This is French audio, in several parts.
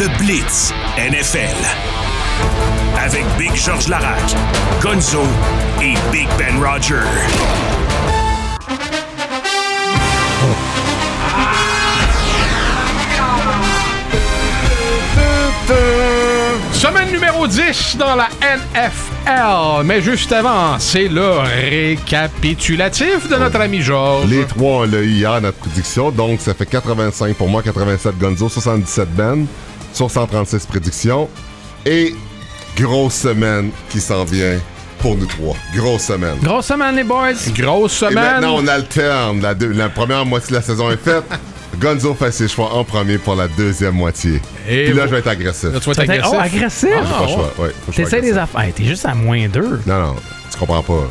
le Blitz NFL. Avec Big George Larac, Gonzo et Big Ben Roger. Semaine numéro 10 dans la NFL. Mais juste avant, c'est le récapitulatif de notre ami Georges. Les trois, on l'a eu hier, notre prédiction. Donc, ça fait 85 pour moi, 87 Gonzo, 77 Ben, sur 136 prédictions. Et grosse semaine qui s'en vient pour nous trois. Grosse semaine. Grosse semaine, les boys. Grosse Et semaine. maintenant, on alterne. La, deux- la première moitié de la saison est faite. Gonzo fait ses choix en premier pour la deuxième moitié. Et Puis là, vous- je vais être agressif. Là, tu vas être agressif? Oh, agressif? Ah, J'ai pas choix. Ouais, sois T'essayes des affaires. Hey, T'es juste à moins 2. Non, non, tu comprends pas.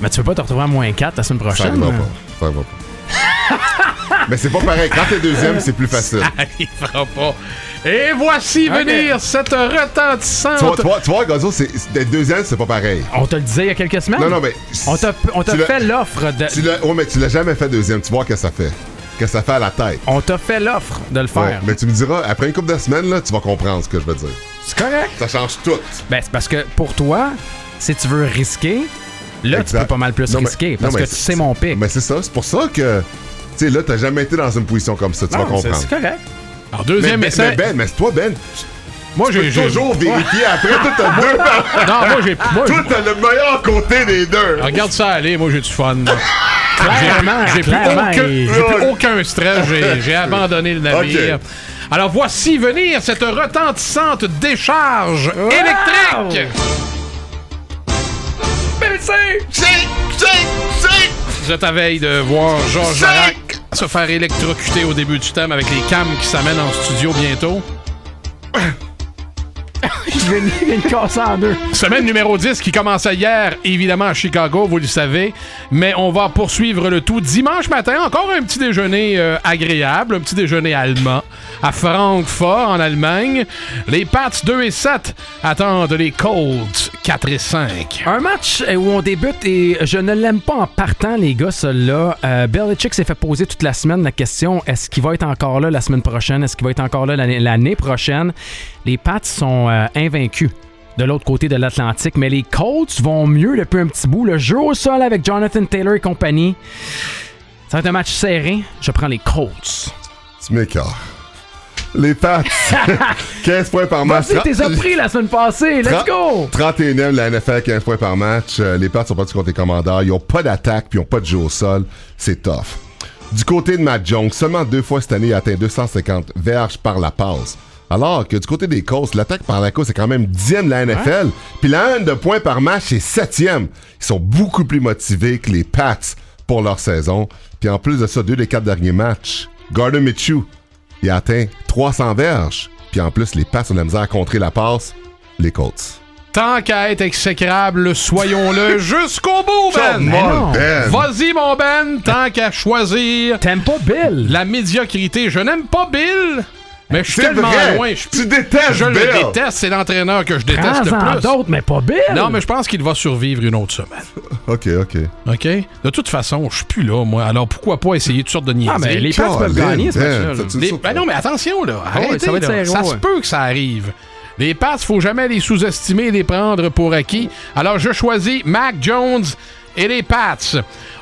Mais tu peux pas te retrouver à moins 4 la semaine Ça prochaine. arrivera pas. Ça arrivera pas. Mais c'est pas pareil. Quand t'es deuxième, c'est plus facile. Il fera pas. Et voici venir cette retentissante. Tu vois, tu vois, tu vois, Gonzo, c'est, c'est- d'être deuxième, c'est pas pareil. On te le disait il y a quelques semaines? Non, non, mais. On t'a fait l'offre de. Tu l'as, ouais, mais tu l'as jamais fait deuxième. Tu vois ce que ça fait. Que ça fait à la tête. On t'a fait l'offre de le Ouais, faire. mais tu me diras, après une couple de semaines, là, tu vas comprendre ce que je veux dire. C'est correct. Ça change tout. Ben, c'est parce que pour toi, si tu veux risquer, là, tu peux pas mal plus Non, risquer. Parce que tu sais mon pic. Mais c'est ça, c'est pour ça que. Tu sais, là, t'as jamais été dans une position comme ça. Tu vas Non, c'est comprendre. c'est correct. Alors, Mais, deuxième ben, essai. mais Ben, mais c'est toi, Ben. moi, Tu j'ai. toujours vérifier après. Toi, t'as deux. Non, moi, j'ai. Toi, t'as le meilleur côté des deux. Regarde ça aller, moi j'ai du fun. Clairement, J'ai plus, j'ai plus aucun stress, j'ai, abandonné le navire. Alors voici venir cette retentissante décharge électrique. Vous êtes à veille de voir Georges Larac se faire électrocuter au début du thème avec les cams qui s'amènent en studio bientôt. Je viens de casser en deux. Semaine numéro 10 qui commençait hier, évidemment à Chicago, vous le savez. Mais on va poursuivre le tout dimanche matin. Encore un petit déjeuner euh, agréable, un petit déjeuner allemand à Francfort, en Allemagne. Les Pats 2 et 7 attendent les Colts 4 et 5. Un match euh, où on débute et je ne l'aime pas en partant, les gars, celui-là. Euh, Belichick s'est fait poser toute la semaine la question est-ce qu'il va être encore là la semaine prochaine? Est-ce qu'il va être encore là l'année, prochaine? Les Pats sont euh, invaincus de l'autre côté de l'Atlantique, mais les Colts vont mieux depuis un petit bout. Le jeu au sol avec Jonathan Taylor et compagnie. Ça va être un match serré. Je prends les Colts. Tu m'écœures. Les Pats. 15 points par match. Vas-y, t'es pris la semaine passée. Let's go 31e de la NFL, 15 points par match. Euh, les Pats sont pas contre les commandeurs. Ils ont pas d'attaque puis ils ont pas de jeu au sol. C'est tough. Du côté de Matt Jones, seulement deux fois cette année, il a atteint 250 verges par la passe. Alors que du côté des Colts, l'attaque par la course est quand même 10e de la NFL. Puis la haine de points par match, c'est 7e. Ils sont beaucoup plus motivés que les Pats pour leur saison. Puis en plus de ça, deux des quatre derniers matchs, Gardner Minshew, il a atteint 300 verges. Puis en plus, les Pats ont de la misère à contrer la passe. Les Colts. Tant qu'à être exécrable, soyons-le jusqu'au bout, Ben! Ben. Vas-y, mon Ben, tant qu'à choisir T'aimes pas Bill? La médiocrité. Je n'aime pas Bill, mais je suis tellement vrai. loin. Je, suis- Tu détestes je le déteste. C'est l'entraîneur que je déteste le plus. d'autres, mais pas Bill Non, mais je pense qu'il va survivre une autre semaine. OK, OK. OK? De toute façon, je suis plus là, moi. Alors pourquoi pas essayer toutes sortes de niaiseries? Ah, mais les Pats peuvent gagner ce Ben, match-là. Les- Ben non, mais attention, là. Ah Arrêtez, ça serré, Ça ouais. se peut que ça arrive. Les passes, faut jamais les sous-estimer et les prendre pour acquis. Alors, je choisis Mac Jones et les Pats.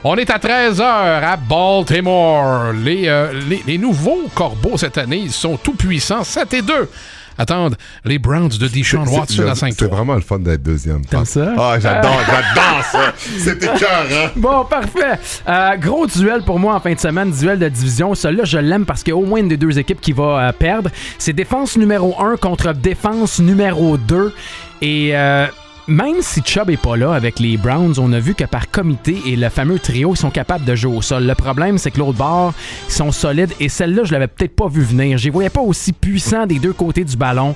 On est à 13h à Baltimore. Les, euh, les, les nouveaux corbeaux cette année, ils sont tout puissants. 7 et 2. Attendent les Browns de Deshaun C'est- Watson à c'est- 5 C'est vraiment le fun d'être deuxième. T'aimes ça? Ah, j'adore, j'adore ça. C'était cœur, hein? Bon, parfait. Euh, gros duel pour moi en fin de semaine, duel de division. Celui-là, je l'aime parce qu'il y a au moins une des deux équipes qui va euh, perdre. C'est défense numéro 1 contre défense numéro 2. Et euh, même si Chubb est pas là avec les Browns, on a vu que par comité et le fameux trio, ils sont capables de jouer au sol. Le problème, c'est que l'autre bord, ils sont solides. Et celle-là, je l'avais peut-être pas vu venir. Je les voyais pas aussi puissants des deux côtés du ballon.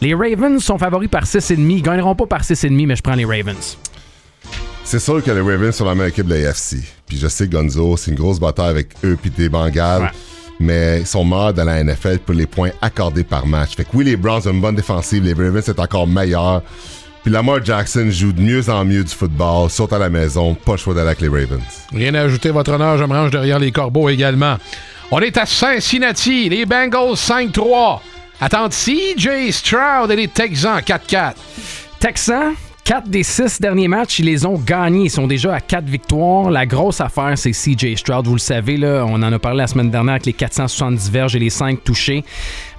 Les Ravens sont favoris par 6,5. Ils gagneront pas par 6,5, mais je prends les Ravens. C'est sûr que les Ravens sont la meilleure équipe de la AFC. Puis je sais, Gonzo, c'est une grosse bataille avec eux puis des Bengals. Ouais. Mais ils sont morts dans la NFL pour les points accordés par match. Fait que oui, les Browns ont une bonne défensive. Les Ravens, c'est encore meilleur. Puis Lamar Jackson joue de mieux en mieux du football. Saute à la maison. Pas le choix d'aller avec les Ravens. Rien à ajouter, votre honneur, je me range derrière les corbeaux également. On est à Cincinnati, les Bengals 5-3 Attendre CJ Stroud et les Texans 4-4. Texans, 4 des 6 derniers matchs, ils les ont gagnés. Ils sont déjà à 4 victoires. La grosse affaire, c'est CJ Stroud. Vous le savez, là, on en a parlé la semaine dernière avec les 470 verges et les 5 touchés.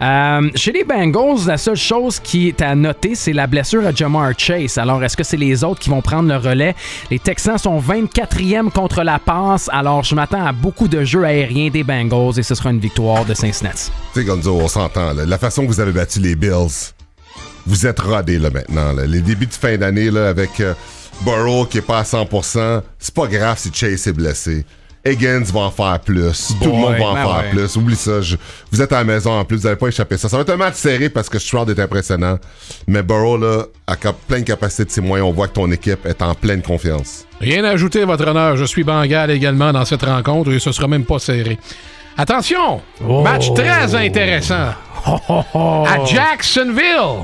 Euh, chez les Bengals, la seule chose qui est à noter, c'est la blessure à Jamar Chase. Alors, est-ce que c'est les autres qui vont prendre le relais? Les Texans sont 24e contre la passe. Alors, je m'attends à beaucoup de jeux aériens des Bengals et ce sera une victoire de Cincinnati. Tu sais, Gonzo, on s'entend. La façon que vous avez battu les Bills, vous êtes rodés là maintenant. là. Les débuts de fin d'année là, avec euh, Burrow qui est pas à 100%, c'est pas grave si Chase est blessé. Higgins va en faire plus. Tout le monde va en ben faire ouais. plus. Oublie ça. je- vous êtes à la maison en plus. Vous n'allez pas échapper ça. Ça va être un match serré parce que Stroud est impressionnant. Mais Burrow, là, a cap- pleine capacité de ses moyens. On voit que ton équipe est en pleine confiance. Rien à ajouter, votre honneur. Je suis Bangal également dans cette rencontre et ce sera même pas serré. Attention! Match très intéressant. À Jacksonville.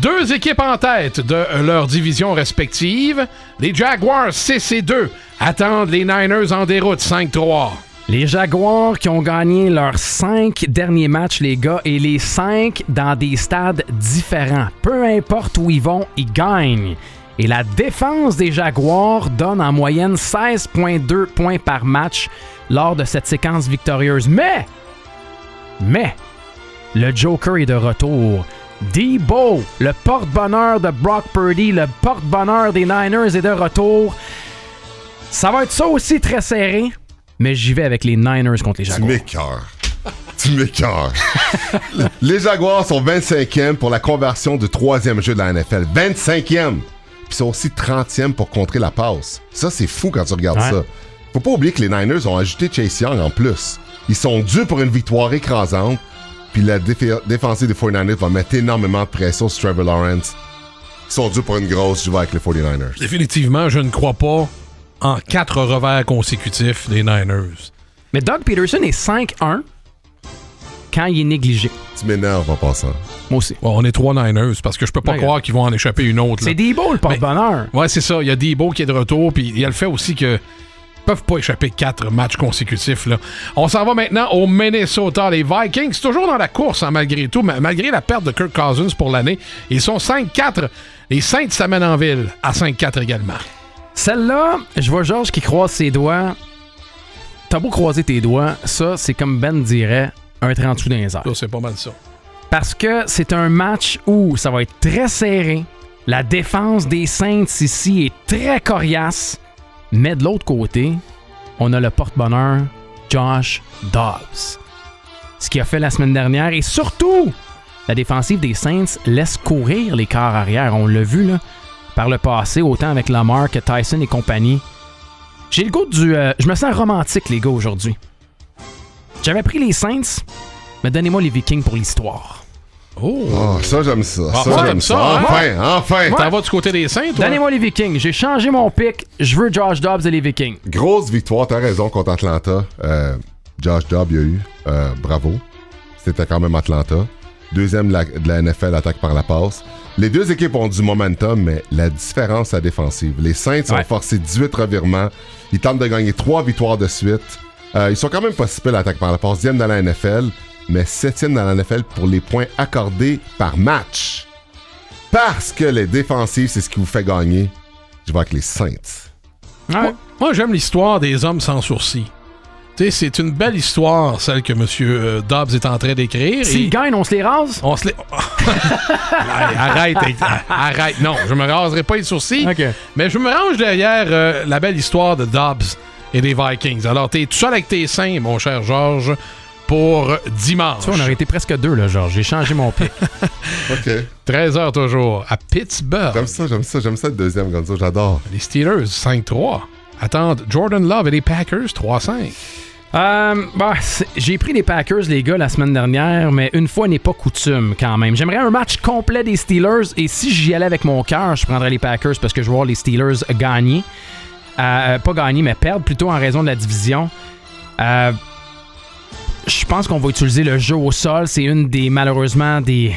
Deux équipes en tête de leur division respective. Les Jaguars 6 et 2 attendent les Niners en déroute 5-3. Les Jaguars qui ont gagné leurs cinq derniers matchs, les gars, et les cinq dans des stades différents. Peu importe où ils vont, ils gagnent. Et la défense des Jaguars donne en moyenne 16,2 points par match lors de cette séquence victorieuse. Mais, mais, le Joker est de retour. Debo, le porte-bonheur de Brock Purdy, le porte-bonheur des Niners est de retour. Ça va être ça aussi très serré, mais j'y vais avec les Niners contre les Tu Jaguars. m'écœures. tu m'écœures. les Jaguars sont 25e pour la conversion du troisième jeu de la NFL. 25e! Puis ils sont aussi 30e pour contrer la passe. Ça, c'est fou quand tu regardes Ouais. ça. Faut pas oublier que les Niners ont ajouté Chase Young en plus. Ils sont dus pour une victoire écrasante. Puis la défensive des 49ers va mettre énormément de pression sur Trevor Lawrence. Ils sont dus pour une grosse, vais avec les 49ers. Définitivement, je ne crois pas en quatre revers consécutifs des Niners. Mais Doug Peterson est 5-1 quand il est négligé. Tu m'énerves en passant. Moi aussi. Bon, on est trois Niners parce que je peux pas Ouais, croire qu'ils vont en échapper une autre. C'est Debo le porte-bonheur. Ouais, c'est ça. Il y a Debo qui est de retour, puis il y a le fait aussi que peuvent pas échapper quatre matchs consécutifs. Là. On s'en va maintenant au Minnesota. Les Vikings, toujours dans la course, hein, malgré tout, ma- malgré la perte de Kirk Cousins pour l'année. Ils sont 5-4. Les Saints s'amènent en ville à 5-4 également. Celle-là, je vois Georges qui croise ses doigts. T'as beau croiser tes doigts, ça, c'est comme Ben dirait, un 30 sous dans les airs. Ça, c'est pas mal ça. Parce que c'est un match où ça va être très serré. La défense des Saints ici est très coriace. Mais de l'autre côté, on a le porte-bonheur Josh Dobbs. Ce qu'il a fait la semaine dernière. Et surtout, la défensive des Saints laisse courir les quarts arrière. On l'a vu là, par le passé, autant avec Lamar que Tyson et compagnie. J'ai le goût du... euh, je me sens romantique, les gars, aujourd'hui. J'avais pris les Saints, mais donnez-moi les Vikings pour l'histoire. Oh! Oh, ça, j'aime ça. Ah, ça, j'aime ça. ça, hein? Enfin, enfin. T'en vas du côté des Saints, toi? Donnez-moi les Vikings. J'ai changé mon pick. Je veux Josh Dobbs et les Vikings. Grosse victoire, t'as raison, contre Atlanta. Euh, Josh Dobbs, il y a eu. Euh, bravo. C'était quand même Atlanta. Deuxième de la, de la NFL, attaque par la passe. Les deux équipes ont du momentum, mais la différence, c'est la défensive. Les Saints ont forcé 18 revirements. Ils tentent de gagner 3 victoires de suite. Euh, ils sont quand même pas si pires, l'attaque par la passe. Dixième dans la NFL, mais septième dans la NFL pour les points accordés par match. Parce que les défensives, c'est ce qui vous fait gagner. Je vais avec les Saints. Moi, moi, j'aime l'histoire des hommes sans sourcils. Tu sais, c'est une belle histoire, celle que M. euh, Dobbs est en train d'écrire. S'ils et gagnent, on se les rase? On se les... Arrête, arrête. Non, je me raserai pas les sourcils. OK. Mais je me range derrière euh, la belle histoire de Dobbs et des Vikings. Alors, t'es tout seul avec tes seins, mon cher Georges, pour dimanche. Tu vois, on aurait été presque deux, là, Georges. J'ai changé mon pick. OK. 13h toujours, à Pittsburgh. J'aime ça, j'aime ça, j'aime ça le deuxième Gonzo, j'adore. Les Steelers, 5-3. Attendent Jordan Love et les Packers, 3-5. Euh, bah, j'ai pris les Packers, les gars, la semaine dernière, mais une fois n'est pas coutume quand même. J'aimerais un match complet des Steelers et si j'y allais avec mon cœur, je prendrais les Packers parce que je veux voir les Steelers gagner. Euh, pas gagner, mais perdre plutôt en raison de la division. Euh, je pense qu'on va utiliser le jeu au sol. C'est une des, malheureusement, des,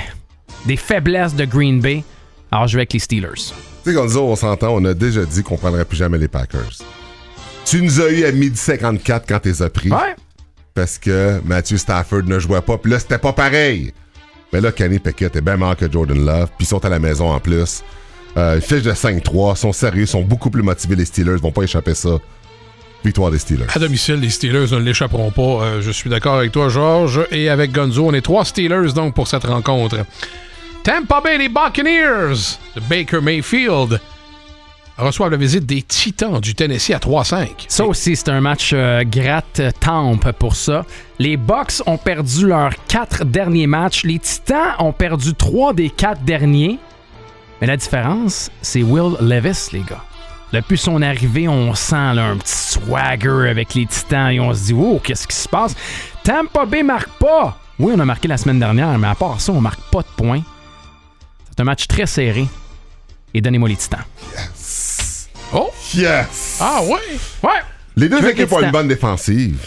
des faiblesses de Green Bay. Alors, je vais avec les Steelers. Tu sais, Gonzo, on s'entend, on a déjà dit qu'on prendrait plus jamais les Packers. Tu nous as eu à midi 54 quand t'es as pris. Ouais. Parce que Matthew Stafford ne jouait pas, puis là, c'était pas pareil. Mais là, Kenny Pickett est bien meilleur que Jordan Love, puis ils sont à la maison en plus. Euh, ils fichent de 5-3, sont sérieux, sont beaucoup plus motivés. Les Steelers vont pas échapper ça. Victoire des Steelers. À domicile, les Steelers ne l'échapperont pas. Euh, je suis d'accord avec toi, Georges. Et avec Gonzo, on est trois Steelers donc pour cette rencontre. Tampa Bay, les Buccaneers de Baker Mayfield reçoivent la visite des Titans du Tennessee à 3-5. Ça aussi, c'est un match euh, gratte-tempe pour ça. Les Bucks ont perdu leurs quatre derniers matchs. Les Titans ont perdu trois des quatre derniers. Mais la différence, c'est Will Levis, les gars. Depuis son arrivée, on sent là, un petit swagger avec les Titans et on se dit, oh, qu'est-ce qui se passe? Tampa Bay marque pas. Oui, on a marqué la semaine dernière, mais à part ça, on marque pas de points. C'est un match très serré. Et donnez-moi les Titans. Oh! Yes! Ah ouais? Ouais! Les deux équipes ont une bonne défensive.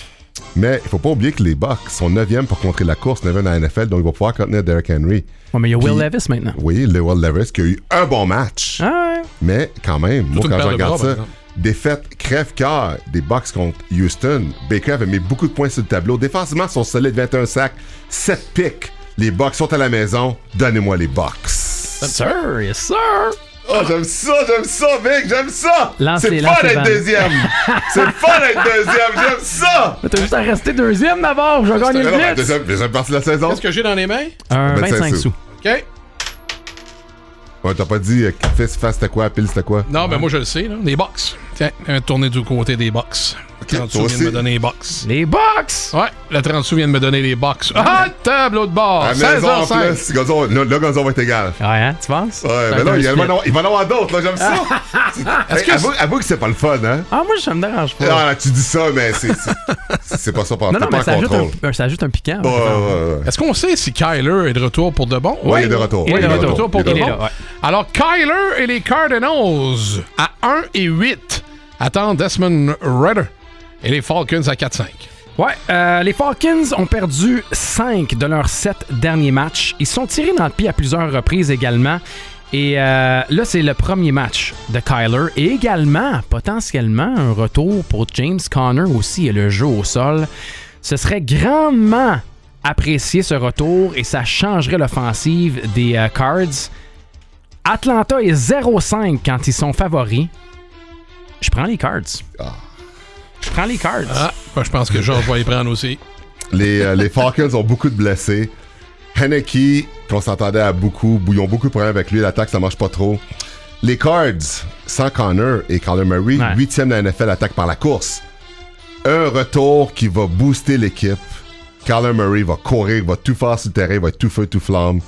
Mais il faut pas oublier que les Bucks sont 9e pour contrer la course, 9e dans la NFL, donc ils vont pouvoir contenir Derrick Henry. Ouais, mais il y a Will Puis- Levis maintenant. Oui, Lewell Levis qui a eu un bon match. Ah ouais. Mais quand même, moi quand je regarde ça, défaite crève-cœur des Bucks contre Houston. Baker avait mis beaucoup de points sur le tableau. Défensivement, ils sont solides, 21 sacs, 7 picks. Les Bucks sont à la maison. Donnez-moi les Bucks. Sir, yes sir! Oh, j'aime ça, j'aime ça, Vic, j'aime ça! Lancez- C'est fun d'être deuxième! C'est fun d'être deuxième, j'aime ça! Mais T'as juste à rester deuxième d'abord, je vais gagner le blitz! deuxième, deuxième partie de la saison. Qu'est-ce que j'ai dans les mains? Un 25 25 sous. sous. OK. Ouais, t'as pas dit euh, fist face c'était quoi, pile c'était quoi? Non, mais moi je le sais, là. Les box. Tiens, un tourné du côté des box. Le 30 sous vient de me donner les box. Les Bucks! Ouais, le 30 sous vient de me donner les box. Ah, tableau de bord! À la maison en 16h05. plus, Gonzo, là, là, Gonzo va être égal. Ouais, hein, tu penses? Ouais, mais là, il, va en avoir- il va en avoir d'autres, là, j'aime ça. Hey, que avoue, avoue que c'est pas le fun, hein? Ah, moi, ça me dérange pas. Non, là, tu dis ça, mais c'est pas ça, pas, non, non, pas mais ça ajoute, contrôle. un, ça ajoute un piquant. Ouais, ouais, ouais. Est-ce qu'on sait si Kyler est de retour pour de bon? Ouais, il est de retour. Il est Il est de retour. pour de bon. Alors, Kyler et les Cardinals à 1 et 8 attendent Desmond Ritter et les Falcons à 4-5. Ouais, euh, les Falcons ont perdu 5 de leurs 7 derniers matchs. Ils sont tirés dans le pied à plusieurs reprises également. Et euh, là, c'est le premier match de Kyler. Et également, potentiellement, un retour pour James Conner aussi et le jeu au sol. Ce serait grandement apprécié ce retour et ça changerait l'offensive des euh, Cards. Atlanta est 0-5 quand ils sont favoris. Je prends les Cards. Je prends les Cards. Ah, moi, je pense que Georges va y prendre aussi. Les, euh, les Falcons ont beaucoup de blessés. Henneke, qu'on s'entendait à beaucoup, ils ont beaucoup de problèmes avec lui, l'attaque ça marche pas trop. Les Cards, sans Connor et Kyler Murray, Ouais. huitième de la NFL attaque par la course. Un retour qui va booster l'équipe. Kyler Murray va courir, va tout faire sur le terrain, va être tout feu, tout flamme.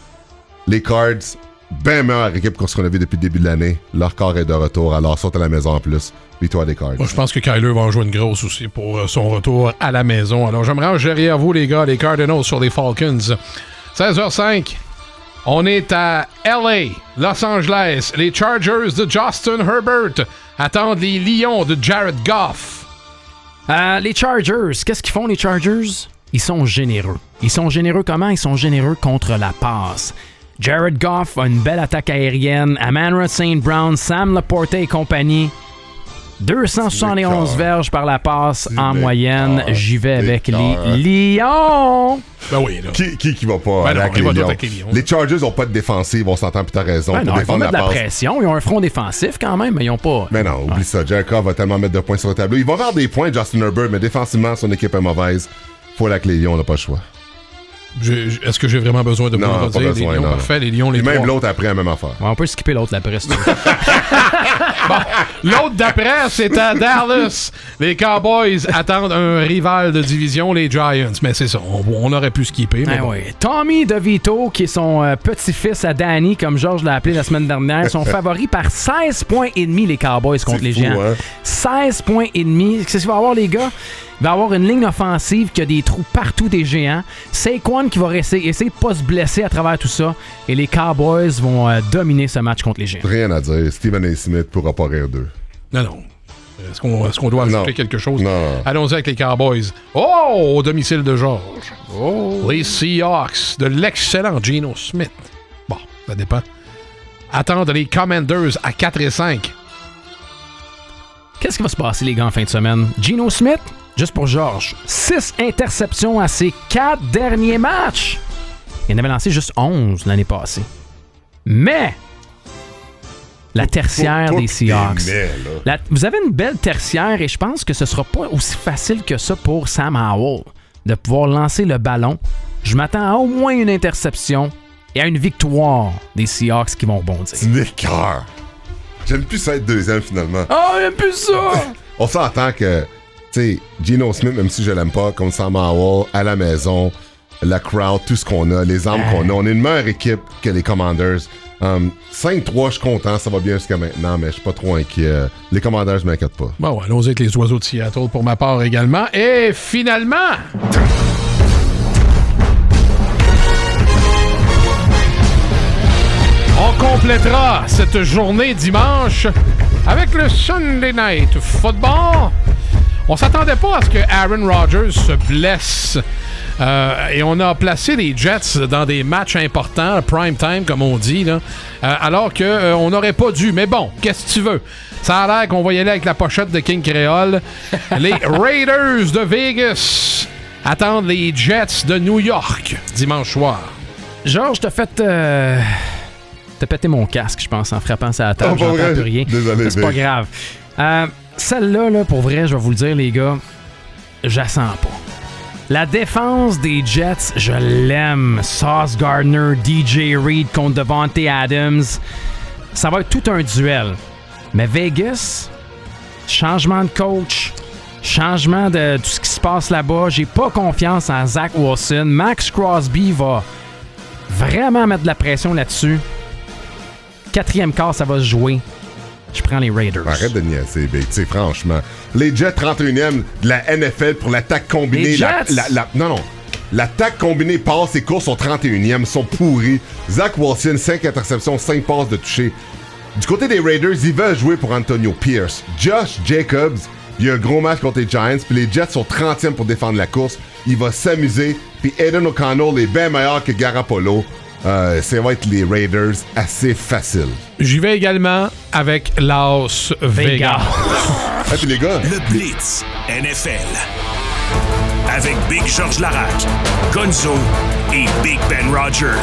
Les Cards, bien meilleure équipe qu'on se a vu depuis le début de l'année. Leur corps est de retour, alors sortent à la maison en plus. Victoire des Cards. Moi, je pense que Kyler va en jouer une grosse aussi pour euh, son retour à la maison. Alors, je me range derrière vous, les gars, les Cardinals sur les Falcons. 16h05. On est à LA, Los Angeles. Les Chargers de Justin Herbert attendent les Lions de Jared Goff. Euh, les Chargers, qu'est-ce qu'ils font les Chargers? Ils sont généreux. Ils sont généreux comment? Ils sont généreux contre la passe. Jared Goff a une belle attaque aérienne. Amandra St. Brown, Sam Laporte et compagnie. 271 Des verges par la passe en moyenne. J'y vais avec les Lions. Ben oui, là. Qui, qui, qui va pas Ben non, les va tout Lions? avec les Lions. Les Chargers ont pas de défensive, on s'entend, puis t'as raison, Ben pour non, ils vont mettre la de la pression. Ils ont un front défensif quand même, mais ils ont pas. Mais non, oublie ça. Jared Goff va tellement mettre de points sur le tableau. Il va avoir des points, Justin Herbert, mais défensivement, son équipe est mauvaise. Faut les Lions, on n'a pas le choix. Est-ce que j'ai vraiment besoin de vous Non, le pas redire? besoin, les Lions, non. parfait. Les Lions, les Et même trois? l'autre après, la même affaire. Ouais, on peut skipper l'autre après. si tu veux. L'autre d'après, c'est à Dallas. Les Cowboys attendent un rival de division, les Giants. Mais c'est ça, on, on aurait pu skipper. Mais Ah bon. ouais. Tommy DeVito, qui est son euh, petit-fils à Danny, comme Georges l'a appelé la semaine dernière, sont favoris par 16 points et demi les Cowboys contre les fou, Géants. hein? 16 points et demi. Qu'est-ce qu'il va avoir les gars? Il va y avoir une ligne offensive qui a des trous partout des géants. Saquon qui va rester, essayer de pas se blesser à travers tout ça. Et les Cowboys vont euh, dominer ce match contre les géants. Rien à dire. Stephen A. Smith pourra pas rire d'eux. Non, non. Est-ce qu'on est-ce qu'on doit ajouter Non. quelque chose? Non. Allons-y avec les Cowboys. Oh, au domicile de Georges. Les Seahawks de l'excellent Geno Smith. Bon, ça dépend. Attendent les Commanders à 4 et 5. Qu'est-ce qui va se passer, les gars, en fin de semaine? Geno Smith, juste pour Georges, 6 interceptions à ses 4 derniers matchs. Il en avait lancé juste 11 l'année passée. Mais la tertiaire des Seahawks. La- vous avez une belle tertiaire et je pense que ce sera pas aussi facile que ça pour Sam Howell de pouvoir lancer le ballon. Je m'attends à au moins une interception et à une victoire des Seahawks qui vont rebondir. J'aime plus ça être deuxième finalement. Oh, j'aime plus ça! On s'entend que, tu sais, Geno Smith, même si je l'aime pas, comme Sam Howell, à la maison, la crowd, tout ce qu'on a, les armes qu'on a, on est une meilleure équipe que les Commanders. Um, 5-3, je suis content, ça va bien jusqu'à maintenant, mais je suis pas trop inquiet. Les Commanders, je m'inquiète pas. Bon, allons-y avec les oiseaux de Seattle pour ma part également. Et finalement, complétera cette journée dimanche avec le Sunday Night Football. On s'attendait pas à ce que Aaron Rodgers se blesse. Euh, et on a placé les Jets dans des matchs importants, prime time comme on dit, là, euh, alors que euh, on n'aurait pas dû. Mais bon, qu'est-ce que tu veux? Ça a l'air qu'on va y aller avec la pochette de King Creole. les Raiders de Vegas attendent les Jets de New York dimanche soir. Georges, t'as fait. T'as pété mon casque, je pense, en frappant ça à la table. Oh, J'entends plus rien. Désolé, C'est pas grave. Euh, Celle-là, là, pour vrai, je vais vous le dire, les gars, je la sens pas. La défense des Jets, je l'aime. Sauce Gardner, DJ Reed contre Devontae Adams. Ça va être tout un duel. Mais Vegas, changement de coach, changement de tout ce qui se passe là-bas. J'ai pas confiance en Zach Wilson. Max Crosby va vraiment mettre de la pression là-dessus. Quatrième quart, ça va se jouer. Je prends les Raiders. Arrête de niaiser, sais, franchement. Les Jets 31e de la NFL pour l'attaque combinée. Les La- Jets? la- la- non, non. L'attaque combinée passe et course sont 31e, sont pourris. Zach Wilson, 5 interceptions, 5 passes de toucher. Du côté des Raiders, ils veulent jouer pour Antonio Pierce. Josh Jacobs, il y a un gros match contre les Giants, puis les Jets sont 30e pour défendre la course. Il va s'amuser, puis Aiden O'Connell est bien meilleur que Garapolo. Euh, ça va être les Raiders assez facile. J'y vais également avec Las Vegas. Ah, puis les gars, Le Blitz NFL. Avec Big George Larac, Gonzo et Big Ben Roger.